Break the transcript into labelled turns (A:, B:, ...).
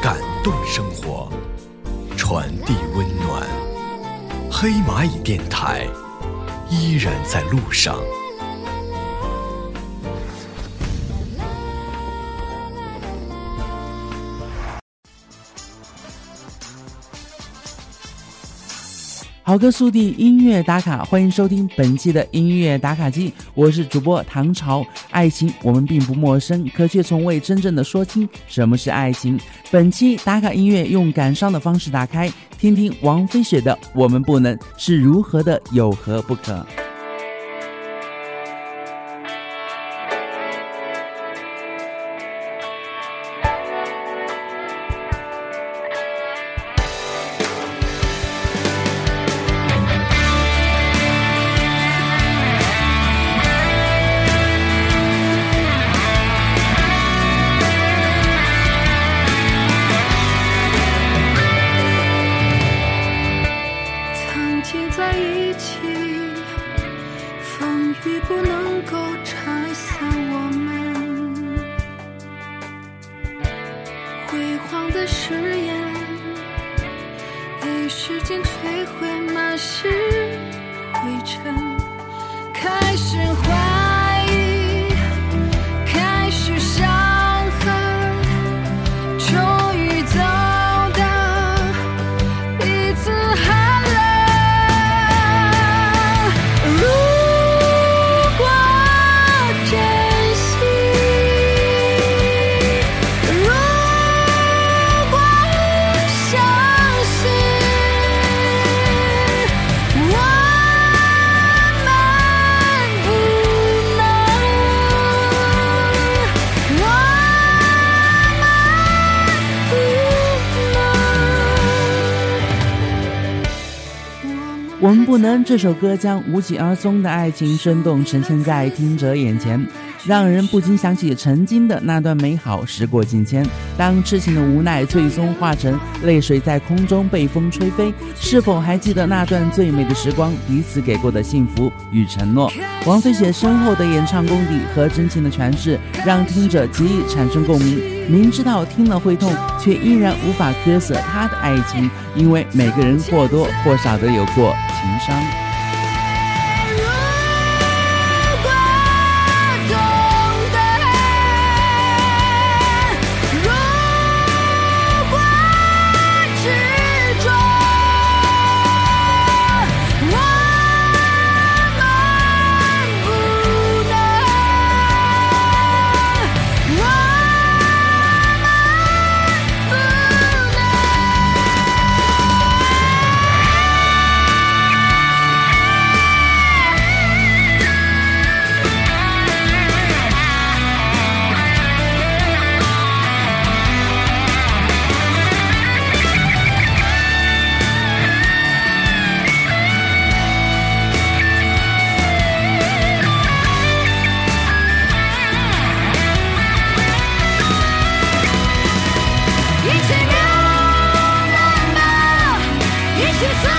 A: 感动生活，传递温暖。黑蚂蚁电台依然在路上。
B: 好歌速递音乐打卡，欢迎收听本期的音乐打卡机，我是主播唐朝。爱情我们并不陌生，可却从未真正的说清什么是爱情。本期打卡音乐用感伤的方式打开，听听王菲雪的《我们不能》是如何的有何不可。时间摧毁满是灰尘。开始怀我们不能。这首歌将无疾而终的爱情生动呈现在听者眼前，让人不禁想起曾经的那段美好。时过境迁，当痴情的无奈最终化成泪水在空中被风吹飞，是否还记得那段最美的时光，彼此给过的幸福与承诺？王菲雪深厚的演唱功底和真情的诠释，让听者极易产生共鸣。明知道听了会痛，却依然无法割舍她的爱情，因为每个人或多或少的有过情伤。小さ